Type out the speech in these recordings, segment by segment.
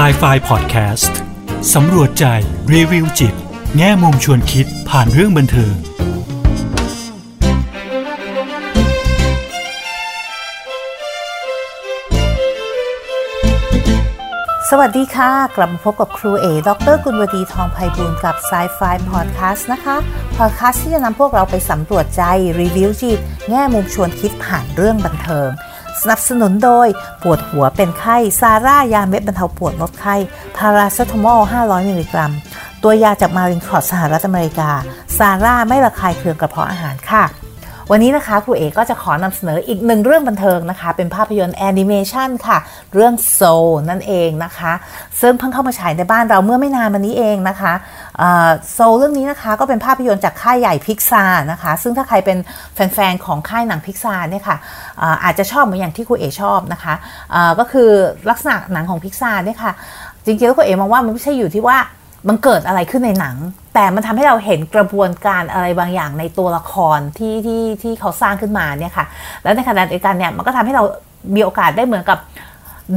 s i ไฟ Podcast สำรวจใจ รีวิวจิต แง่มุมชวนคิดผ่านเรื่องบันเทิง สวัสดีค่ะ กลับมาพบกับครูเอ ดรกุลวดีทองไพบูลย์กับ s ายไฟพอดแคสต์นะคะ พอดแคสต์ที่จะนำพวกเราไปสำรวจใจ รีวิวจิต แง่มุมชวนคิดผ่านเรื่องบันเทิง สนับสนุนโดย ปวดหัวเป็นไข้ ซาร่ายาเม็ดบรรเทาปวดลดไข้ พาราเซตามอล 500 มิลลิกรัม ตัวยาจาก Mallinckrodt สหรัฐอเมริกา ซาร่าไม่ระคายเคืองกระเพาะอาหารค่ะวันนี้นะคะครูเอก็จะขอนำเสนออีกหนึ่งเรื่องบันเทิงนะคะ เป็นภาพยนตร์แอนิเมชันค่ะ เรื่อง Soul นั่นเองนะคะ ซึ่งเพิ่งเข้ามาฉายในบ้านเราเมื่อไม่นานมานี้เองนะคะ Soul เรื่องนี้นะคะก็เป็นภาพยนตร์จากค่ายใหญ่พิกซานะคะ ซึ่งถ้าใครเป็นแฟนๆของค่ายหนังพิกซาเนี่ยค่ะอาจจะชอบเหมือนอย่างที่ครูเอชอบนะคะะก็คือลักษณะหนังของพิกซาเนี่ยค่ะจริงๆแล้วครูเอมองว่ามันไม่ใช่อยู่ที่ว่ามันเกิดอะไรขึ้นในหนัง แต่มันทำให้เราเห็นกระบวนการอะไรบางอย่างในตัวละครที่ที่ที่เขาสร้างขึ้นมาเนี่ยค่ะ แล้วในขณะเดียวกันเนี่ยมันก็ทำให้เรามีโอกาสได้เหมือนกับ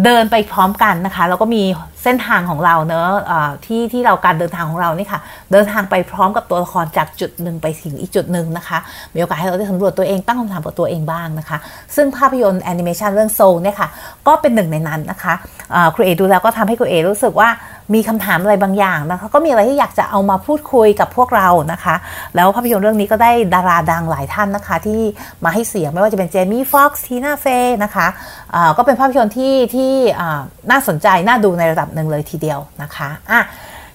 เดินไปพร้อมกันนะคะ แล้วก็มีเส้นทางของเราเนอะะที่ที่เราการเดินทางของเรานี่ค่ะ เดินทางไปพร้อมกับตัวละครจากจุดหนึ่งไปถึงอีกจุดหนึ่งนะคะ มีโอกาสให้เราได้สำรวจตัวเองตั้งคำถามกับตัวเองบ้างนะคะ ซึ่งภาพยนตร์แอนิเมชันเรื่อง Soul เนี่ยค่ะ ก็เป็นหนึ่งในนั้นนะคะครูเอดูแล้วก็ทำให้ครูเอรู้สึกว่า มีคำถามอะไรบางอย่างนะคะก็มีอะไรที่อยากจะเอามาพูดคุยกับพวกเรานะคะ แล้วภาพยนตร์เรื่องนี้ก็ได้ดาราดังหลายท่านนะคะ ที่มาให้เสียงไม่ว่าจะเป็นเจมี่ฟ็อกซ์ทีน่าเฟย์นะคะก็เป็นภาพยนตร์ที่ที่น่าสนใจน่าดูในระดับหนึ่งเลยทีเดียวนะคะอะ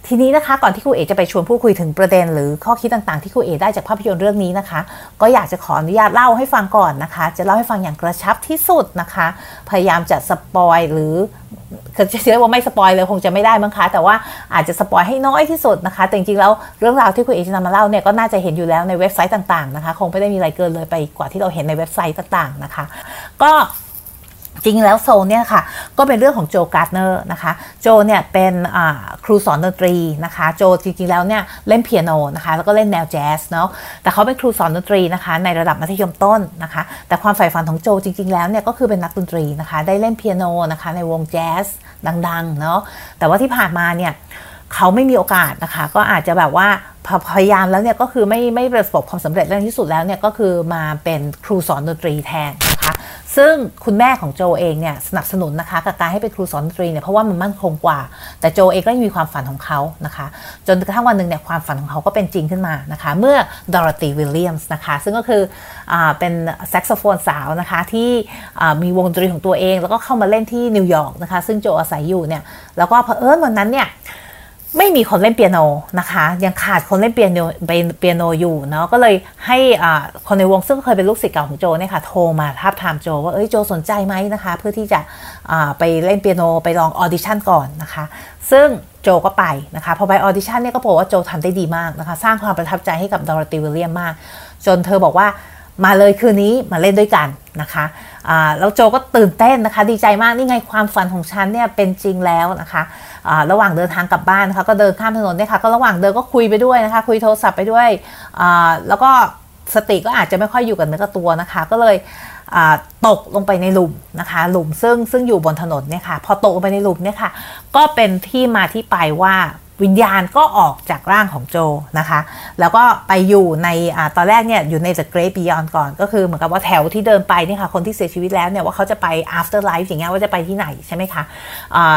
ทีนี้นะคะก่อนที่ครูเอจะไปชวนพูดคุยถึงประเด็น หรือข้อคิดต่างๆ ที่ครูเอได้จากภาพยนตร์เรื่องนี้นะคะ ก็อยากจะขออนุญาตเล่าให้ฟังก่อนนะคะ จะเล่าให้ฟังอย่างกระชับที่สุดนะคะ พยายามจะ spoil หรือ คือจะเรียกว่าไม่ spoil เลยคงจะไม่ได้มั้งคะ แต่ว่าอาจจะ spoil ให้น้อยที่สุดนะคะ แต่จริงๆแล้วเรื่องราวที่ครูเอจะนำมาเล่าเนี่ยก็น่าจะเห็นอยู่แล้วในเว็บไซต์ต่างๆนะคะ คงไม่ได้มีอะไรเกินเลยไปกว่าที่เราเห็นในเว็บไซต์ต่างๆนะคะ ก็ จริงแล้วโซเนี่ยค่ะก็เป็นเรื่องของโจการ์เนอร์นะคะโจเนี่ยเป็นครูสอนดนตรีนะคะโจจริงๆแล้วเนี่ยเล่นเปียโนนะคะแล้วก็เล่นแนวแจ๊สเนาะแต่เขาเป็นครูสอนดนตรีนะคะในระดับมัธยมต้นนะคะแต่ความใฝ่ฝันของโจจริงๆแล้วเนี่ยก็คือเป็นนักดนตรีนะคะได้เล่นเปียโนนะคะในวงแจ๊สดังๆเนาะแต่ว่าที่ผ่านมาเนี่ยเขาไม่มีโอกาสนะคะก็อาจจะแบบว่าพยายามแล้วเนี่ยก็คือไม่ไม่ประสบความสำเร็จเรื่องที่สุดแล้วเนี่ยก็คือมาเป็นครูสอนดนตรีแทน ซึ่งคุณแม่ของโจเองเนี่ยสนับสนุนนะคะกับการให้เป็นครูสอนดนตรีเนี่ยเพราะว่ามันมั่นคงกว่า แต่โจเองก็ยังมีความฝันของเขานะคะ จนกระทั่งวันหนึ่งเนี่ยความฝันของเขาก็เป็นจริงขึ้นมานะคะ เมื่อโดโรเธียวิลเลียมส์นะคะ ซึ่งก็คืออเป็นแซกโซโฟนสาวนะคะที่มีวงดนตรีของตัวเอง แล้วก็เข้ามาเล่นที่นิวยอร์กนะคะ ซึ่งโจอาศัยอยู่เนี่ยแล้วก็เผอิญวันนั้นเนี่ย ไม่มีคนเล่นเปียโนนะคะ ยังขาดคนเล่นเปียโนเปียโนอยู่เนาะก็เลยให้คนในวงซึ่งเคยเป็นลูกศิษย์เก่าของโจเนี่ยค่ะโทรมาทาบทามโจว่าเอ้ยโจสนใจไหมนะคะ เพื่อที่จะไปเล่นเปียโนไปลอง audition ก่อนนะคะ ซึ่งโจก็ไปนะคะพอไป audition เนี่ยก็บอกว่าโจทำได้ดีมากนะคะ สร้างความประทับใจให้กับดอร์ตีวิลเลียมมาก จนเธอบอกว่า มาเลยคืนนี้มาเล่นด้วยกันนะคะแล้วโจก็ตื่นเต้นนะคะ ดีใจมากนี่ไงความฝันของฉันเนี่ยเป็นจริงแล้วนะคะระหว่างเดินทางกลับบ้านนะคะก็เดินข้ามถนนเนี่ยค่ะก็ระหว่างเดินก็คุยไปด้วยนะคะ คุยโทรศัพท์ไปด้วยแล้วก็สติก็อาจจะไม่ค่อยอยู่กับเนื้อกับตัวนะคะ ก็เลยตกลงไปในหลุมนะคะหลุมซึ่งซึ่งอยู่บนถนนเนี่ยค่ะพอตกลงไปในหลุมเนี่ยค่ะก็เป็นที่มาที่ไปว่า วิญญาณก็ออกจากร่างของโจนะคะ แล้วก็ไปอยู่ในอตอนแรกเนี่ยอยู่ใน The Great Beyond ก่อน ก็คือเหมือนกับว่าแถวที่เดินไปนี่ค่ะ คนที่เสียชีวิตแล้วเนี่ยว่าเขาจะไป after life อย่างเงี้ยว่าจะไปที่ไหนใช่ไหมคะ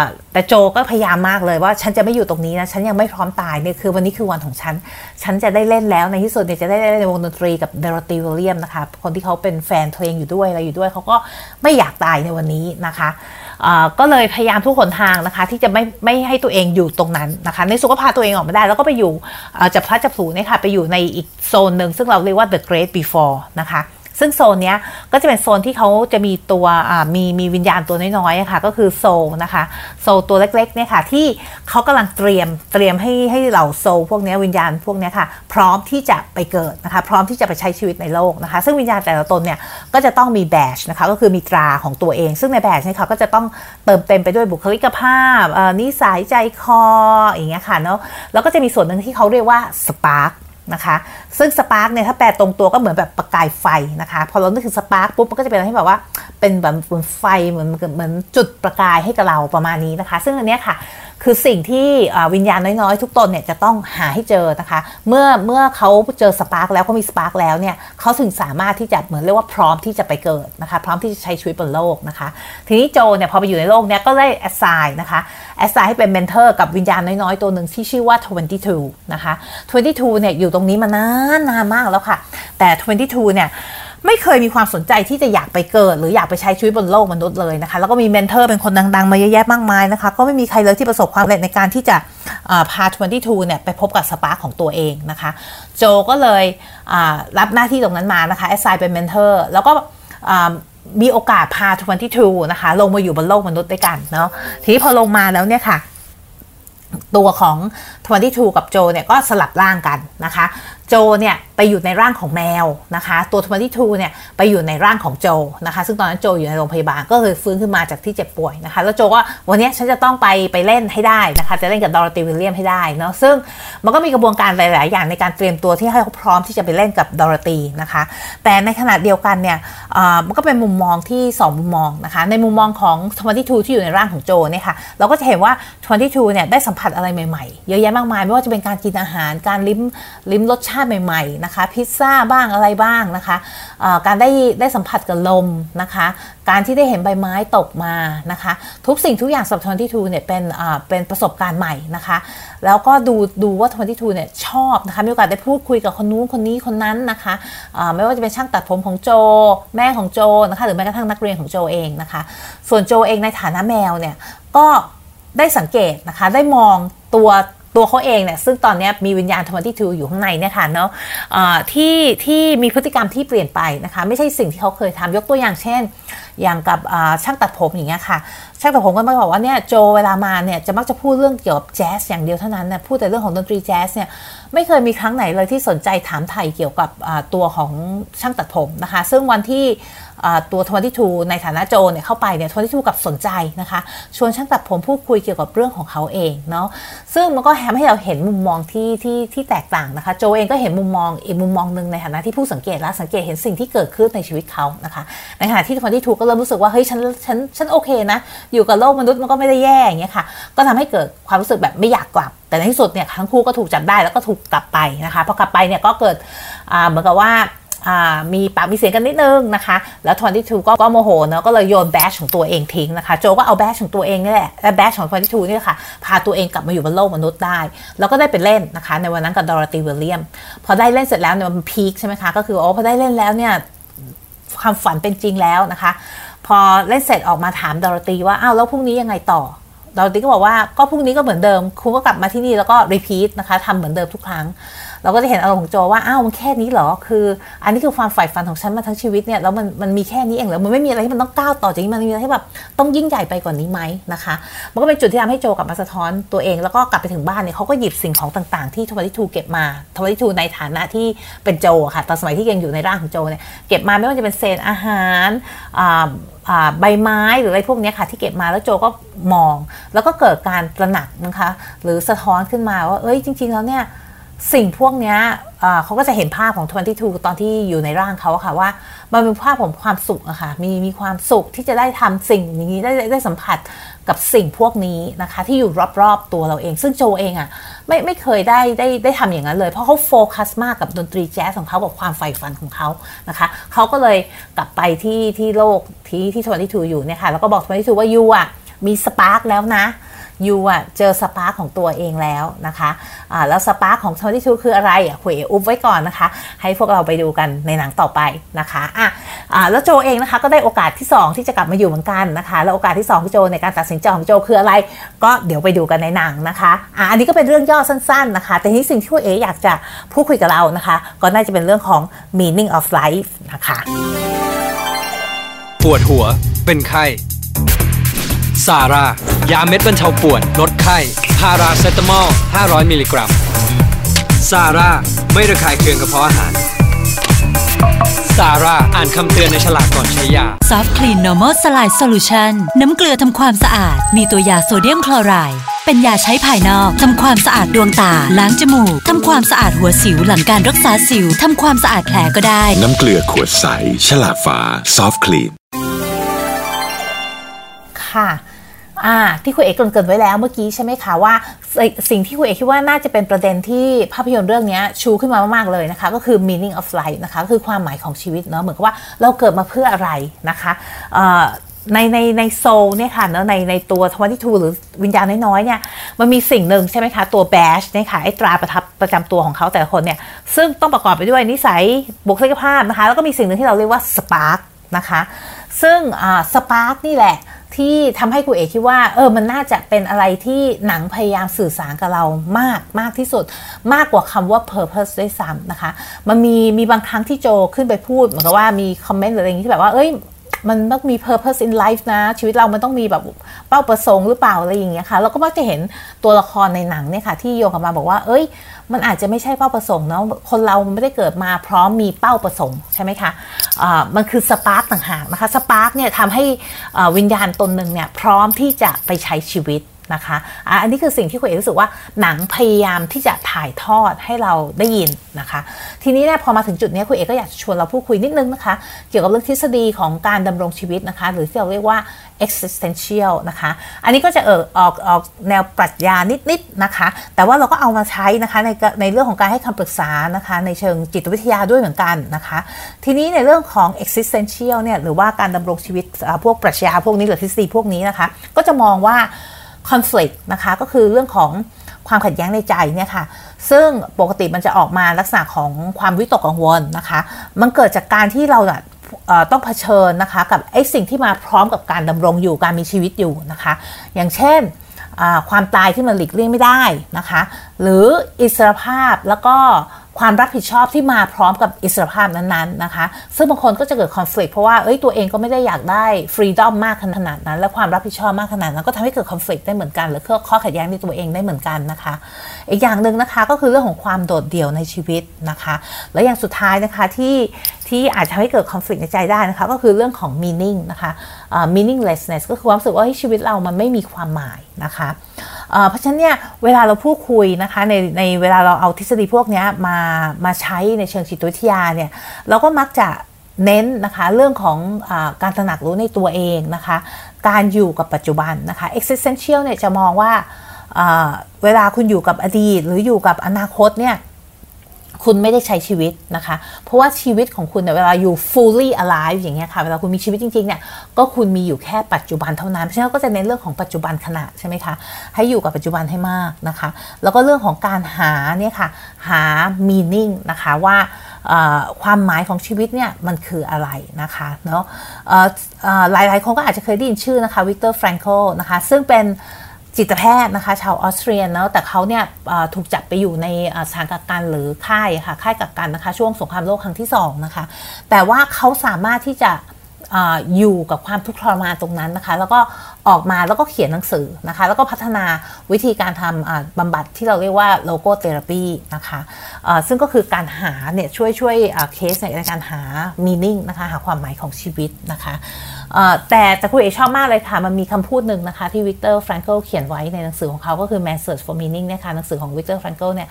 ะแต่โจก็พยายามมากเลยว่าฉันจะไม่อยู่ตรงนี้นะ ฉันยังไม่พร้อมตายเนี่ยคือวันนี้คือวันของฉัน ฉันจะได้เล่นแล้วในที่สุดเนี่ยจะได้เล่นในวงดนตรีกับเดโรตีวิลเลียมนะคะ คนที่เขาเป็นแฟนเพลงอยู่ด้วยอะไรอยู่ด้วยเขาก็ไม่อยากตายในวันนี้นะคะ ก็เลยพยายามทุกหนทางนะคะ ที่จะไม่ไม่ให้ตัวเองอยู่ตรงนั้นนะคะ ในสุขภาพตัวเองออกมาได้ แล้วก็ไปอยู่จับพระจับผูเนี่ยค่ะไปอยู่ในอีกโซนหนึ่งซึ่งเราเรียกว่า the great before นะคะ ซึ่งโซนนี้ก็จะเป็นโซนที่เขาจะมีตัวมีมีวิญญาณตัวน้อยๆค่ะ ก็คือโซนะคะ โซตัวเล็กๆเนี่ยค่ะ ที่เขากำลังเตรียมเตรียมให้ให้เหล่า soul พวกนี้วิญญาณพวกนี้ค่ะ พร้อมที่จะไปเกิดนะคะ พร้อมที่จะไปใช้ชีวิตในโลกนะคะ ซึ่งวิญญาณแต่ละตนเนี่ยก็จะต้องมีแบชนะคะ ก็คือมีตราของตัวเอง ซึ่งในแบชเนี่ยเขาก็จะต้องเติมเต็มไปด้วยบุคลิกภาพนิสัยใจคออย่างเงี้ยค่ะเนาะแล้วก็จะมีส่วนหนึ่งที่เขาเรียกว่า spark นะคะ ซึ่ง spark เนี่ยถ้าแปลตรงตัวก็เหมือนแบบประกายไฟนะคะ พอเรานึกถึง spark ปุ๊บมันก็จะเป็นอะไรที่แบบว่าเป็นแบบเหมือนไฟเหมือนเหมือนจุดประกายให้กับเราประมาณนี้นะคะ ซึ่งอันเนี้ยค่ะ คือสิ่งที่วิญญาณน้อยๆ ทุกตนเนี่ยจะต้องหาให้เจอนะคะ เมื่อเมื่อเขาเจอ spark แล้วเขามี spark แล้วเนี่ยเขาถึงสามารถที่จะเหมือนเรียกว่าพร้อมที่จะไปเกิดนะคะ พร้อมที่จะใช้ชีวิตบนโลกนะคะ ทีนี้โจเนี่ยพอไปอยู่ในโลกเนี้ยก็ได้ assign นะคะ assign ให้เป็น mentor กับวิญญาณน้อยๆ ตัวหนึ่งที่ชื่อว่า 22 นะคะ 22 เนี่ยอยู่ตรงนี้มานานนานมากแล้วค่ะ แต่ 22 เนี่ย ไม่เคยมีความสนใจที่จะอยากไปเกิด หรืออยากไปใช้ชีวิตบนโลกมนุษย์เลยนะคะ แล้วก็มี mentor เป็นคนดังๆ มาเยอะแยะมากมายนะคะ ก็ไม่มีใครเลยที่ประสบความสำเร็จในการที่จะพา22เนี่ยไปพบกับ spark ของตัวเองนะคะ โจก็เลยรับหน้าที่ตรงนั้นมานะคะ assign เป็น mentor แล้วก็มีโอกาสพา22นะคะ ลงมาอยู่บนโลกมนุษย์ด้วยกันเนาะทีนี้พอลงมาแล้วเนี่ยค่ะตัวของ22กับโจเนี่ยก็สลับร่างกันนะคะ โจเนี่ยไปอยู่ในร่างของแมวนะคะ ตัว22เนี่ยไปอยู่ในร่างของโจนะคะ ซึ่งตอนนั้นโจอยู่ในโรงพยาบาลก็คือฟื้นขึ้นมาจากที่เจ็บป่วยนะคะ แล้วโจก็วันนี้ฉันจะต้องไปไปเล่นให้ได้นะคะ จะเล่นกับดอร์ติวิลเลียมให้ได้เนาะซึ่งมันก็มีกระบวนการหลาย ๆ อย่างในการเตรียมตัวที่ให้เขาพร้อมที่จะไปเล่นกับดอร์ตีนะคะ แต่ในขณะเดียวกันเนี่ยมันก็เป็นมุมมองที่ 2 มุมมองนะคะ ในมุมมองของ22ที่อยู่ในร่างของโจเนี่ยค่ะเราก็จะเห็นว่า22เนี่ยได้สัมผัสอะไรใหม่ ๆ เยอะแยะมากมายไม่ว่าจะเป็นการกินอาหารการลิ้มลิ้มรสชาติใหม่ๆนะคะ พิซซ่าบ้างอะไรบ้างนะคะการได้ได้สัมผัสกับลมนะคะ การที่ได้เห็นใบไม้ตกมานะคะ ทุกสิ่งทุกอย่างสำหรับทวนที่ทูเนี่ยเป็นเป็นประสบการณ์ใหม่นะคะ แล้วก็ดูดูว่าทวนที่ทูเนี่ยชอบนะคะมีโอกาสได้พูดคุยกับคนนู้นคนนี้คนนั้นนะคะไม่ว่าจะเป็นช่างตัดผมของโจ แม่ของโจนะคะ หรือแม้กระทั่งนักเรียนของโจเองนะคะ ส่วนโจเองในฐานะแมวเนี่ยก็ได้สังเกตนะคะได้มองตัว ตัวเขาเองเนี่ยซึ่งตอนนี้มีวิญญาณธรรมที่ทูอยู่ข้างในเนี่ยค่ะเนาะที่ที่มีพฤติกรรมที่เปลี่ยนไปนะคะ ไม่ใช่สิ่งที่เขาเคยทำยกตัวอย่างเช่น อย่างกับช่างตัดผมอย่างเงี้ยค่ะ ช่างตัดผมก็มาบอกว่าเนี่ยโจเวลามาเนี่ยจะมักจะพูดเรื่องเกี่ยวกับแจ๊สอย่างเดียวเท่านั้นนะพูดแต่เรื่องของดนตรีแจ๊สเนี่ยไม่เคยมีครั้งไหนเลยที่สนใจถามไถ่เกี่ยวกับตัวของช่างตัดผมนะคะ ซึ่งวันที่ตัวทวนที่ทูในฐานะโจเนี่ยเข้าไปเนี่ยทวนที่ทูกับสนใจนะคะ ชวนช่างตัดผมพูดคุยเกี่ยวกับเรื่องของเขาเองเนาะซึ่งมันก็ทำให้เราเห็นมุมมองที่ที่ที่แตกต่างนะคะ โจเองก็เห็นมุมมองอีกมุมมองหนึ่งในฐานะที่ผู้สังเกตและสังเกตเห็นสิ่งที่เกิดขึ้นในชีวิตเขานะคะในขณะที่ทวนที่ทูก็เริ่มรู้สึกว่าเฮ้ยฉันฉันฉันโอเคนะอยู่กับโลกมนุษย์มันก็ไม่ได้แย่อย่างเงี้ยค่ะ ก็ทำให้เกิดความรู้สึกแบบไม่อยากกลับ แต่ในที่สุดเนี่ยทั้งคู่ก็ถูกจับได้แล้วก็ถูกกลับไปนะคะพอกลับไปเนี่ยก็เกิดเหมือนกับว่ามีปากมีเสียงกันนิดนึงนะคะ แล้ว Twenty-Two ก็โมโหเนาะก็เลยโยนแบชของตัวเองทิ้งนะคะ โจก็เอาแบชของตัวเองนี่แหละและ badge ของ Twenty-Two นี่ค่ะ พาตัวเองกลับมาอยู่บนโลกมนุษย์ได้ แล้วก็ได้ไปเล่นนะคะ ในวันนั้นกับดอร์ตี้วิลเลียม พอได้เล่นเสร็จแล้วเนี่ยมัน peak ใช่ไหมคะ ก็คือโอ้พอได้เล่นแล้วเนี่ยความฝันเป็นจริงแล้วนะคะ พอเล่นเสร็จออกมาถามดอรตี้ว่าอ้าวแล้วพรุ่งนี้ยังไงต่อดอรตี้ก็บอกว่าก็พรุ่งนี้ก็เหมือนเดิม คุณก็กลับมาที่นี่แล้วก็ repeat นะคะทำเหมือนเดิมทุกครั้งเราก็จะเห็นอารมณ์ของโจว่าอ้าวมันแค่นี้เหรอคือ อันนี้คือความฝ่ายฝันของฉันมาทั้งชีวิตเนี่ยแล้วมันมันมีแค่นี้เองเหรอมันไม่มีอะไรที่มันต้องก้าวต่อจากนี้มันมีอะไรที่แบบต้องยิ่งใหญ่ไปกว่านี้ไหมนะคะมันก็เป็นจุดที่ทำให้โจกลับมาสะท้อนตัวเอง แล้วก็กลับไปถึงบ้านเนี่ยเขาก็หยิบสิ่งของต่างๆ ที่ทวาริทูเก็บมาทวาริทูในฐานะที่เป็นโจค่ะตอนสมัยที่ยังอยู่ในร่างของโจเนี่ยเก็บมาไม่ว่าจะเป็นเศษอาหารใบไม้หรืออะไรพวกนี้ค่ะที่เก็บมาแล้วโจก็มอง แล้วก็เกิดการตระหนักนะคะ หรือสะท้อนขึ้นมาว่าเอ้ยจริง ๆ แล้วเนี่ย สิ่งพวกนี้เขาก็จะเห็นภาพของ 22 ตอนที่อยู่ในร่างเขาค่ะว่ามันเป็นภาพของความสุขอะค่ะมีมีความสุขที่จะได้ทำสิ่งนี้ได้ได้สัมผัสกับสิ่งพวกนี้นะคะ ที่อยู่รอบๆตัวเราเอง ซึ่งโจเองอะไม่ไม่เคยได้ได้ได้ทำอย่างนั้นเลย เพราะเขาโฟกัสมากกับดนตรีแจ๊สของเขากับความใฝ่ฝันของเขานะคะเขาก็เลยกลับไปที่ที่โลกที่ที่22 อยู่เนี่ยค่ะแล้วก็บอก22ว่ายูอะมี spark แล้วนะ you อะเจอ spark ของตัวเองแล้วนะคะอ่าแล้ว spark ของ Twenty-Two คืออะไรอะคุณเอกอุบไว้ก่อนนะคะ ให้พวกเราไปดูกันในหนังต่อไปนะคะอะอ่าแล้วโจเองนะคะก็ได้โอกาสที่ 2 ที่จะกลับมาอยู่เหมือนกันนะคะ แล้วโอกาสที่2ของโจในการตัดสินใจของโจคืออะไร ก็เดี๋ยวไปดูกันในหนังนะคะอะอันนี้ก็เป็นเรื่องย่อสั้นๆนะคะ แต่ที่สิ่งที่เอกอยากจะพูดคุยกับเรานะคะ ก็น่าจะเป็นเรื่องของ meaning of life นะคะ ปวดหัวเป็นไข้ ซาร่ายาเม็ดบรรเทาปวดลดไข้พาราเซตามอล 500 มิลลิกรัมซาร่าไม่ระคายเคืองกระเพาะอาหารซาร่าอ่านคำเตือนในฉลากก่อนใช้ยาซอฟต์คลีน normal saline solution น้ำเกลือทำความสะอาด มีตัวยาโซเดียมคลอไรด์เป็นยาใช้ภายนอกทำความสะอาดดวงตา ล้างจมูกทำความสะอาดหัวสิวหลังการรักษาสิวทำความสะอาดแผลก็ได้ น้ำเกลือขวดใส ฉลากฟ้าซอฟต์คลีนค่ะ อ่าที่คุณเอกเกินไว้แล้วเมื่อกี้ใช่ไหมคะว่าสิ่งที่คุณเอกคิดว่าน่าจะเป็นประเด็นที่ภาพยนตร์เรื่องนี้ชูขึ้นมามากๆเลยนะคะ ก็คือ meaning of life นะคะก็คือความหมายของชีวิตเนาะเหมือนกับว่าเราเกิดมาเพื่ออะไรนะคะในในในโซลเนี่ยค่ะเนาะในในตัวทวันที่ทูหรือวิญญาณน้อยๆเนี่ยมันมีสิ่งหนึ่งใช่ไหมคะ ตัวแบชเนี่ยค่ะไอ้ตราประทับประจำตัวของเขาแต่ละคนเนี่ยซึ่งต้องประกอบไปด้วยนิสัยบุคลิกภาพนะคะ แล้วก็มีสิ่งหนึ่งที่เราเรียกว่าสปาร์กนะคะ ซึ่งสปาร์กนี่แหละ ที่ทำให้คุณเอกคิดว่าเออมันน่าจะเป็นอะไรที่หนังพยายามสื่อสารกับเรามากมากที่สุด มากกว่าคำว่า purpose ด้วยซ้ำนะคะ มันมีมีบางครั้งที่โจขึ้นไปพูดเหมือนกับว่ามีคอมเมนต์หรืออะไรอย่างนี้ที่แบบว่าเอ้ย มันต้องมี purpose in life นะ ชีวิตเรามันต้องมีแบบเป้าประสงค์หรือเปล่าอะไรอย่างเงี้ยค่ะเราก็มักจะเห็นตัวละครในหนังเนี่ยค่ะ ที่โยงกลับมาบอกว่า เอ้ย มันอาจจะไม่ใช่เป้าประสงค์เนาะคนเรามันไม่ได้เกิดมาพร้อมมีเป้าประสงค์ใช่ไหมคะ มันคือ spark ต่างหากนะคะ spark เนี่ยทำให้วิญญาณตนหนึ่งเนี่ยพร้อมที่จะไปใช้ชีวิต นะคะอันนี้คือสิ่งที่คุณเอกรู้สึกว่าหนังพยายามที่จะถ่ายทอดให้เราได้ยินนะคะ ทีนี้เนี่ยพอมาถึงจุดนี้คุณเอกก็อยากชวนเราพูดคุยนิดนึงนะคะ เกี่ยวกับเรื่องทฤษฎีของการดำรงชีวิตนะคะ หรือที่เราเรียกว่า existential นะคะ อันนี้ก็จะเออออกออกแนวปรัชญานิดๆนะคะ แต่ว่าเราก็เอามาใช้นะคะในในเรื่องของการให้คำปรึกษานะคะ ในเชิงจิตวิทยาด้วยเหมือนกันนะคะ ทีนี้ในเรื่องของ existential เนี่ยหรือว่าการดำรงชีวิตพวกปรัชญาพวกนี้หรือทฤษฎีพวกนี้นะคะ ก็จะมองว่า conflict นะคะก็คือเรื่องของความขัดแย้งในใจเนี่ยค่ะ ซึ่งปกติมันจะออกมาลักษณะของความวิตกกังวลนะคะ มันเกิดจากการที่เราต้องเผชิญนะคะกับไอ้สิ่งที่มาพร้อมกับการดำรงอยู่การมีชีวิตอยู่นะคะ อย่างเช่นความตายที่มันหลีกเลี่ยงไม่ได้นะคะ หรืออิสรภาพแล้วก็ ความรับผิดชอบที่มาพร้อมกับอิสรภาพนั้นๆนะคะ ซึ่งบางคนก็จะเกิดคอน FLICT เพราะว่าเอ้ยตัวเองก็ไม่ได้อยากได้ฟรีดอมมากขนาดนั้น และความรับผิดชอบมากขนาดนั้น ก็ทำให้เกิดคอน FLICT ได้เหมือนกัน หรือข้อขัดแย้งในตัวเองได้เหมือนกันนะคะ อีกอย่างหนึ่งนะคะก็คือเรื่องของความโดดเดี่ยวในชีวิตนะคะ และอย่างสุดท้ายนะคะที่ ที่อาจจะทำให้เกิดคอน FLICT ในใจได้นะคะ ก็คือเรื่องของ meaning นะคะ meaninglessness ก็คือความรู้สึกว่าชีวิตเรามันไม่มีความหมายนะคะ เพราะฉะนั้นเนี่ยเวลาเราพูดคุยนะคะในในเวลาเราเอาทฤษฎีพวกนี้มามาใช้ในเชิงจิตวิทยาเนี่ยเราก็มักจะเน้นนะคะเรื่องของอการตระหนักรู้ในตัวเองนะคะ การอยู่กับปัจจุบันนะคะ existential เนี่ยจะมองว่าเวลาคุณอยู่กับอดีต หรืออยู่กับอนาคตเนี่ย คุณไม่ได้ใช้ชีวิตนะคะ เพราะว่าชีวิตของคุณเนี่ยเวลาอยู่ fully alive อย่างเงี้ยค่ะ เวลาคุณมีชีวิตจริงๆเนี่ย ก็คุณมีอยู่แค่ปัจจุบันเท่านั้น เพราะฉะนั้นก็จะเน้นเรื่องของปัจจุบันขณะใช่ไหมคะ ให้อยู่กับปัจจุบันให้มากนะคะ แล้วก็เรื่องของการหาเนี่ยค่ะ หา meaning นะคะว่าความหมายของชีวิตเนี่ยมันคืออะไรนะคะเนาะหลายๆคนก็อาจจะเคยได้ยินชื่อนะคะวิกเตอร์แฟรงเกิลนะคะซึ่งเป็น จิตแพทย์นะคะ ชาวออสเตรียเนาะแต่เขาเนี่ยถูกจับไปอยู่ในสถานกักกันหรือค่ายค่ะค่ายกักกันนะคะ ช่วงสงครามโลกครั้งที่2นะคะ แต่ว่าเขาสามารถที่จะอยู่กับความทุกข์ทรมานตรงนั้นนะคะ แล้วก็ออกมาแล้วก็เขียนหนังสือนะคะ แล้วก็พัฒนาวิธีการทำบำบัดที่เราเรียกว่า logotherapy นะคะซึ่งก็คือการหาเนี่ยช่วยช่วยเคสในการหา meaning นะคะ หาความหมายของชีวิตนะคะ แต่แต่คุณเอกชอบมากเลยค่ะ มันมีคำพูดหนึ่งนะคะ ที่วิกเตอร์แฟรงเกิลเขียนไว้ในหนังสือของเขาก็คือ Man's Search for Meaning นะคะหนังสือของวิกเตอร์แฟรงเกิลเนี่ย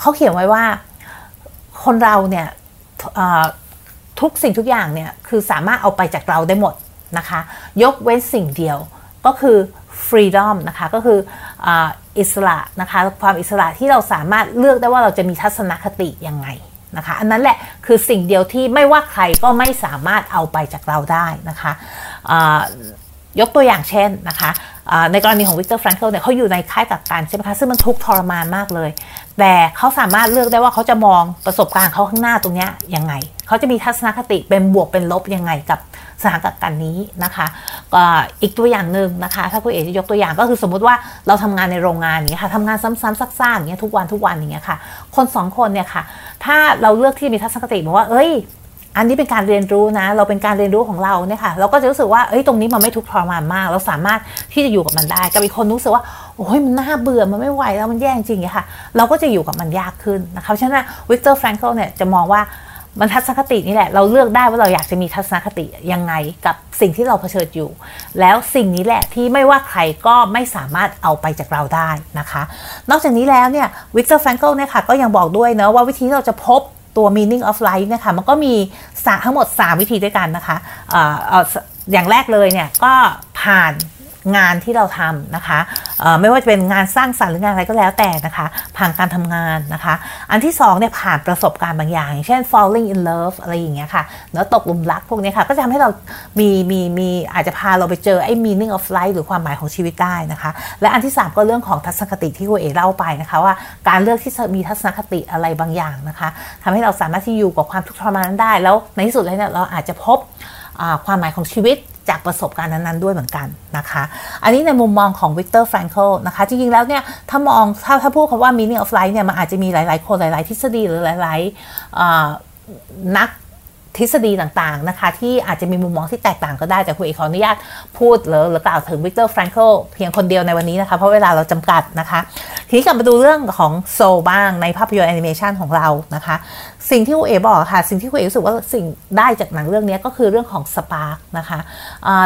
เขาเขียนไว้ว่าคนเราเนี่ยทุกสิ่งทุกอย่างเนี่ยคือสามารถเอาไปจากเราได้หมดนะคะ ยกเว้นสิ่งเดียวก็คือ freedom นะคะก็คืออิสระนะคะความอิสระที่เราสามารถเลือกได้ว่าเราจะมีทัศนคติยังไง นะคะ อันนั้นแหละคือสิ่งเดียวที่ไม่ว่าใครก็ไม่สามารถเอาไปจากเราได้นะคะ ยกตัวอย่างเช่นนะคะในกรณีของวิกเตอร์แฟรงเกิลเนี่ยเขาอยู่ในค่ายกักกันใช่ไหมคะซึ่งมันทุกข์ทรมานมากเลย แต่เขาสามารถเลือกได้ว่าเขาจะมองประสบการณ์เขาข้างหน้าตรงนี้ยังไง เขาจะมีทัศนคติเป็นบวกเป็นลบยังไงกับสถานกักกันนี้นะคะอีกตัวอย่างหนึ่งนะคะ ถ้าคุณเอกจะยกตัวอย่างก็คือสมมุติว่าเราทำงานในโรงงานนี้ค่ะทำงานซ้ำๆซากๆอย่างเงี้ยทุกวันทุกวันอย่างเงี้ยค่ะ คนสองคนเนี่ยค่ะ ถ้าเราเลือกที่มีทัศนคติบอกว่าเอ้ย อันนี้เป็นการเรียนรู้นะ เราเป็นการเรียนรู้ของเราเนี่ยค่ะ เราก็จะรู้สึกว่าเอ้ยตรงนี้มันไม่ทุกข์ทรมานมาก เราสามารถที่จะอยู่กับมันได้กับอีกคนรู้สึกว่าโอ้ยมันน่าเบื่อมันไม่ไหวแล้วมันแย่จริงๆค่ะ เราก็จะอยู่กับมันยากขึ้นนะคะฉะนั้นวิกเตอร์แฟรงเคิลเนี่ยจะมองว่ามันทัศนคตินี่แหละ เราเลือกได้ว่าเราอยากจะมีทัศนคติยังไงกับสิ่งที่เราเผชิญอยู่ แล้วสิ่งนี้แหละที่ไม่ว่าใครก็ไม่สามารถเอาไปจากเราได้นะคะ นอกจากนี้แล้วเนี่ยวิกเตอร์แฟรงเคิลเนี่ยค่ะก็ยังบอกด้วยเนะว่าวิธีที่เราจะพบ ตัว meaning of life นะคะมันก็มีทั้งหมด 3 วิธีด้วยกันนะคะอออย่างแรกเลยเนี่ยก็ผ่าน งานที่เราทำนะคะไม่ว่าจะเป็นงานสร้างสรรค์หรืองานอะไรก็แล้วแต่นะคะ ผ่านการทำงานนะคะ อันที่2เนี่ยผ่านประสบการณ์บางอย่าง เช่น falling in love อะไรอย่างเงี้ยค่ะเนาะตกหลุมรักพวกนี้ค่ะ ก็จะทำให้เรามีมีมีอาจจะพาเราไปเจอไอ้ meaning of life หรือความหมายของชีวิตได้นะคะ และอันที่ 3 ก็เรื่องของทัศนคติที่คุณเอ๋เล่าไปนะคะว่าการเลือกที่จะมีทัศนคติอะไรบางอย่างนะคะทำให้เราสามารถที่อยู่กับความทุกข์ทรมานนั้นได้ แล้วในที่สุดแล้วเนี่ยเราอาจจะพบความหมายของชีวิต จากประสบการณ์นั้นๆด้วยเหมือนกันนะคะ อันนี้ในมุมมองของวิกเตอร์แฟรงเคิลนะคะ จริงๆ แล้วเนี่ย ถ้ามองถ้าถ้าพูดคำว่า meaning of life เนี่ยมันอาจจะมีหลายๆ คนหลาย ๆ ทฤษฎีหรือหลายๆนักทฤษฎีต่างๆนะคะ ที่อาจจะมีมุมมองที่แตกต่างก็ได้ แต่คุณเอ๋ขออนุญาตพูดหรือหรือกล่าวถึงวิกเตอร์แฟรงเคิลเพียงคนเดียวในวันนี้นะคะ เพราะเวลาเราจำกัดนะคะ ทีนี้กลับมาดูเรื่องของ Soul บ้างในภาพยนตร์แอนิเมชันของเรานะคะ สิ่งที่คุณเอ๋บอกค่ะ สิ่งที่คุณเอ๋รู้สึกว่าสิ่งได้จากหนังเรื่องนี้ก็คือเรื่องของ spark นะคะ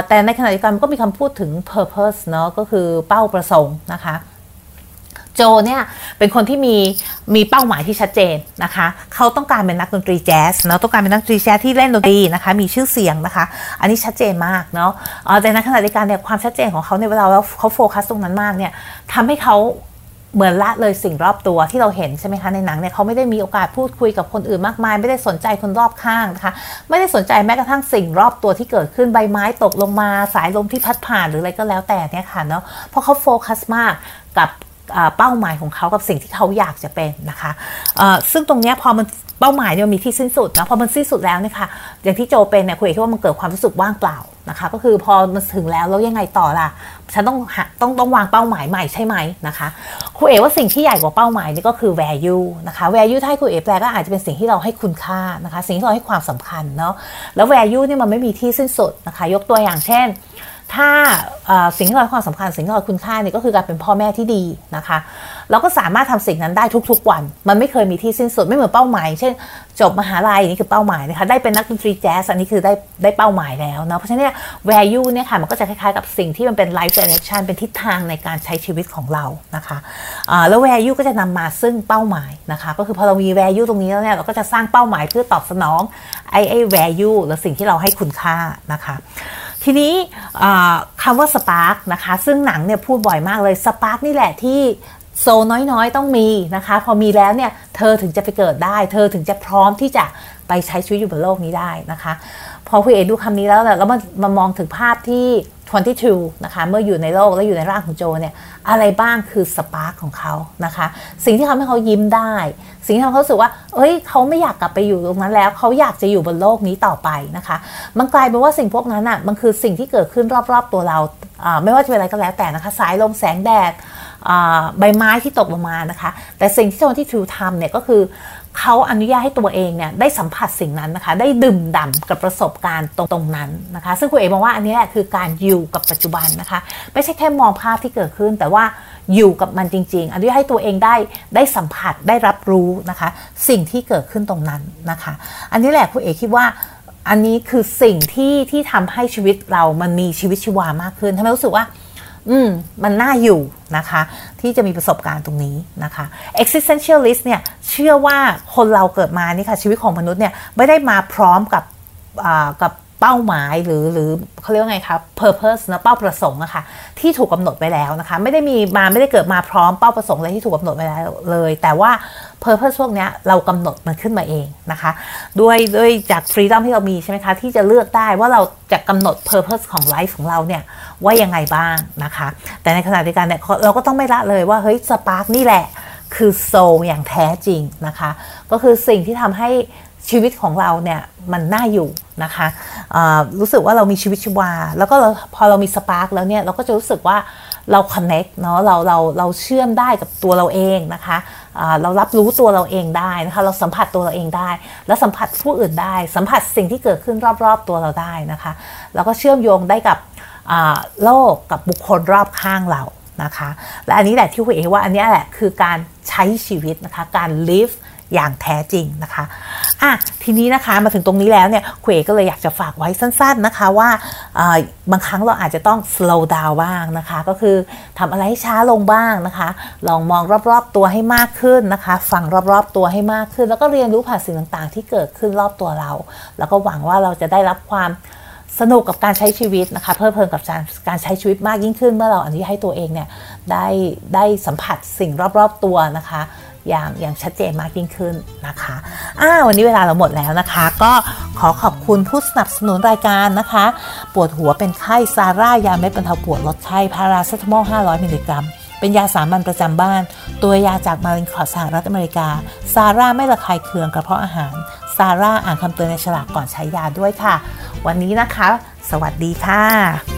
แต่ในขณะเดียวกันมันก็มีคำพูดถึง purpose เนาะก็คือเป้าประสงค์นะคะโจเนี่ยเป็นคนที่มีมีเป้าหมายที่ชัดเจนนะคะ เขาต้องการเป็นนักดนตรีแจ๊สเนาะต้องการเป็นนักดนตรีแจ๊สที่เล่นดนตรีนะคะมีชื่อเสียงนะคะ อันนี้ชัดเจนมากเนาะแต่ในขณะเดียวกันเนี่ยความชัดเจนของเขาในเวลาเขาโฟกัสตรงนั้นมากเนี่ยทำให้เขา เหมือนละเลยสิ่งรอบตัวที่เราเห็นใช่ไหมคะในหนังเนี่ยเขาไม่ได้มีโอกาสพูดคุยกับคนอื่นมากมาย ไม่ได้สนใจคนรอบข้างนะคะ ไม่ได้สนใจแม้กระทั่งสิ่งรอบตัวที่เกิดขึ้นใบไม้ตกลงมาสายลมที่พัดผ่านหรืออะไรก็แล้วแต่เนี่ยค่ะเนาะเพราะเขาโฟกัสมากกับเป้าหมายของเขากับสิ่งที่เขาอยากจะเป็นนะคะซึ่งตรงนี้พอมัน เป้าหมายเนี่ยมีที่สิ้นสุดนะพอมันสิ้นสุดแล้วเนี่ยค่ะอย่างที่โจเป็นเนี่ยคุยคิดว่ามันเกิดความรู้สึกว่างเปล่านะคะ ก็คือพอมันถึงแล้วแล้วยังไงต่อล่ะฉันต้องต้องต้องวางเป้าหมายใหม่ใช่ไหมนะคะครูเอว่าสิ่งที่ใหญ่กว่าเป้าหมายนี่ก็คือ value นะคะ value ถ้าครูเอแปลก็อาจจะเป็นสิ่งที่เราให้คุณค่านะคะ สิ่งที่เราให้ความสำคัญเนาะแล้ว value นี่ยมันไม่มีที่สิ้นสุดนะคะ ยกตัวอย่างเช่น ถ้าสิ่งที่เราความสำคัญสิ่งที่เราคุณค่าเนี่ยก็คือการเป็นพ่อแม่ที่ดีนะคะเราก็สามารถทำสิ่งนั้นได้ทุกๆวัน มันไม่เคยมีที่สิ้นสุดไม่เหมือนเป้าหมาย เช่น จบมหาลัยนี่คือเป้าหมายนะคะได้เป็นนักดนตรีแจ๊สอันนี้คือได้ได้เป้าหมายแล้วเนาะเพราะฉะนั้นเนี่ย value เนี่ยค่ะมันก็จะคล้ายๆกับสิ่งที่มันเป็น life direction เป็นทิศทางในการใช้ชีวิตของเรานะคะแล้ว value ก็จะนำมาซึ่งเป้าหมายนะคะก็คือพอเรามี value ตรงนี้แล้วเนี่ยเราก็จะสร้างเป้าหมายเพื่อตอบสนองไอ้ไอ้ value หรือสิ่งที่เราให้คุณค่านะคะ ทีนี้คำว่า spark นะคะ ซึ่งหนังเนี่ยพูดบ่อยมากเลย spark นี่แหละที่ soul น้อยๆ ต้องมีนะคะ พอมีแล้วเนี่ย เธอถึงจะไปเกิดได้ เธอถึงจะพร้อมที่จะไปใช้ชีวิตอยู่บนโลกนี้ได้นะคะ พอคุณเอ๋ดูคำนี้แล้วแล้วมามามองถึงภาพที่ 22 นะคะ เมื่ออยู่ในโลกและอยู่ในร่างของโจเนี่ย อะไรบ้างคือ spark ของเขานะคะ สิ่งที่ทำให้เขายิ้มได้ สิ่งที่ทำให้เขารู้สึกว่า เอ้ย เขาไม่อยากกลับไปอยู่ตรงนั้นแล้ว เขาอยากจะอยู่บนโลกนี้ต่อไปนะคะ มันกลายเป็นว่าสิ่งพวกนั้นอะ มันคือสิ่งที่เกิดขึ้นรอบๆตัวเรา ไม่ว่าจะเป็นอะไรก็แล้วแต่นะคะ สายลมแสงแดดใบไม้ที่ตกลงมานะคะ แต่สิ่งที่โจนที่ทูทำเนี่ยก็คือ เขาอนุญาตให้ตัวเองเนี่ยได้สัมผัสสิ่งนั้นนะคะ ได้ดื่มด่ากับประสบการณ์ตรงตรงนั้นนะคะ ซึ่งคุณเอ๋บอกว่าอันนี้แหละคือการอยู่กับปัจจุบันนะคะ ไม่ใช่แค่มองภาพที่เกิดขึ้น แต่ว่าอยู่กับมันจริง ๆ อนุญาตให้ตัวเองได้ได้สัมผัสได้รับรู้นะคะ สิ่งที่เกิดขึ้นตรงนั้นนะคะ อันนี้แหละคุณเอ๋คิดว่าอันนี้คือสิ่งที่ที่ทำให้ชีวิตเรามันมีชีวิตชีวามากขึ้นทำให้รู้สึกว่า อืมมันน่าอยู่นะคะ ที่จะมีประสบการณ์ตรงนี้นะคะ existentialist เนี่ยเชื่อว่าคนเราเกิดมานี่ค่ะชีวิตของมนุษย์เนี่ยไม่ได้มาพร้อมกับกับเป้าหมายหรือหรือเขาเรียกว่าไงครับ purpose นะเป้าประสงค์อะคะ่ะที่ถูกกาหนดไปแล้วนะคะ ไม่ได้มีมาไม่ได้เกิดมาพร้อมเป้าประสงค์อะไรที่ถูกกาหนดไปแล้วเลย แต่ว่า purpose พวกนี้เรากำหนดมันขึ้นมาเองนะคะ ด้วยด้วยจาก freedom ที่เรามีใช่ไหมคะที่จะเลือกได้ว่าเราจะกำหนด purpose ของ life ของเราเนี่ยว่ายังไงบ้างนะคะ แต่ในขณะเดียวกันเนี่ยเราก็ต้องไม่ละเลยว่าเฮ้ย spark นี่แหละคือ soul อย่างแท้จริงนะคะ ก็คือสิ่งที่ทำให้ชีวิตของเราเนี่ยมันน่าอยู่นะคะรู้สึกว่าเรามีชีวิตชีวา แล้วก็พอเรามี spark แล้วเนี่ยเราก็จะรู้สึกว่า เราคอนเน็กเนาะเราเราเราเชื่อมได้กับตัวเราเองนะคะเรารับรู้ตัวเราเองได้นะคะเราสัมผัสตัวเราเองได้ แล้วสัมผัสผู้อื่นได้ สัมผัสสิ่งที่เกิดขึ้นรอบๆตัวเราได้นะคะแล้วก็เชื่อมโยงได้กับโลกกับบุคคลรอบข้างเรานะคะ และอันนี้แหละที่คุณเอว่าอันนี้แหละคือการใช้ชีวิตนะคะการ live อย่างแท้จริงนะคะ อะทีนี้นะคะมาถึงตรงนี้แล้วเนี่ยเคุยก็เลยอยากจะฝากไว้สั้น ๆนะคะว่าบางครั้งเราอาจจะต้อง slow down บ้างนะคะ ก็คือทำอะไรให้ช้าลงบ้างนะคะ ลองมองรอบๆตัวให้มากขึ้นนะคะ ฟังรอบๆตัวให้มากขึ้น แล้วก็เรียนรู้ผ่านสิ่งต่างๆ ที่เกิดขึ้นรอบตัวเรา แล้วก็หวังว่าเราจะได้รับความสนุกกับการใช้ชีวิตนะคะเพิ่มเพิ่มกับการการใช้ชีวิตมากยิ่งขึ้น เมื่อเราอนุญาตให้ตัวเองเนี่ยได้ได้สัมผัสสิ่งรอบๆตัวนะคะ อย่างอย่างชัดเจนมากยิ่งขึ้นนะคะอ่าวันนี้เวลาเราหมดแล้วนะคะ ก็ขอขอบคุณผู้สนับสนุนรายการนะคะ ปวดหัวเป็นไข้ซาร่ายาเม็ดบรรเทาปวดลดไข้พาราเซตามอล 500 มิลลิกรัมเป็นยาสามัญประจำบ้าน ตัวยาจากมารินคอร์สหรัฐอเมริกา ซาร่าไม่ระคายเคืองกระเพาะอาหาร ซาร่าอ่านคำเตือนในฉลากก่อนใช้ยาด้วยค่ะ วันนี้นะคะ สวัสดีค่ะ